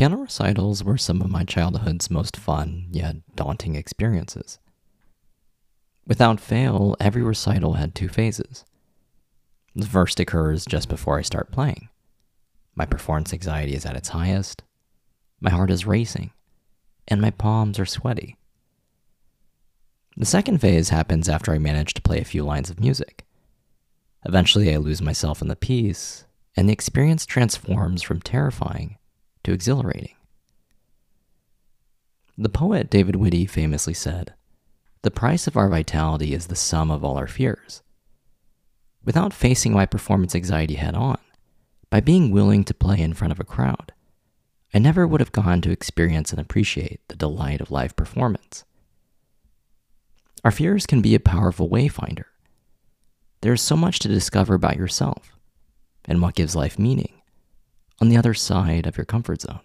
Piano recitals were some of my childhood's most fun, yet daunting experiences. Without fail, every recital had two phases. The first occurs just before I start playing. My performance anxiety is at its highest, my heart is racing, and my palms are sweaty. The second phase happens after I manage to play a few lines of music. Eventually, I lose myself in the piece, and the experience transforms from terrifying to exhilarating. The poet David Whyte famously said, The price of our vitality is the sum of all our fears. Without facing my performance anxiety head on, by being willing to play in front of a crowd, I never would have gone to experience and appreciate the delight of live performance. Our fears can be a powerful wayfinder. There is so much to discover about yourself and what gives life meaning on the other side of your comfort zone.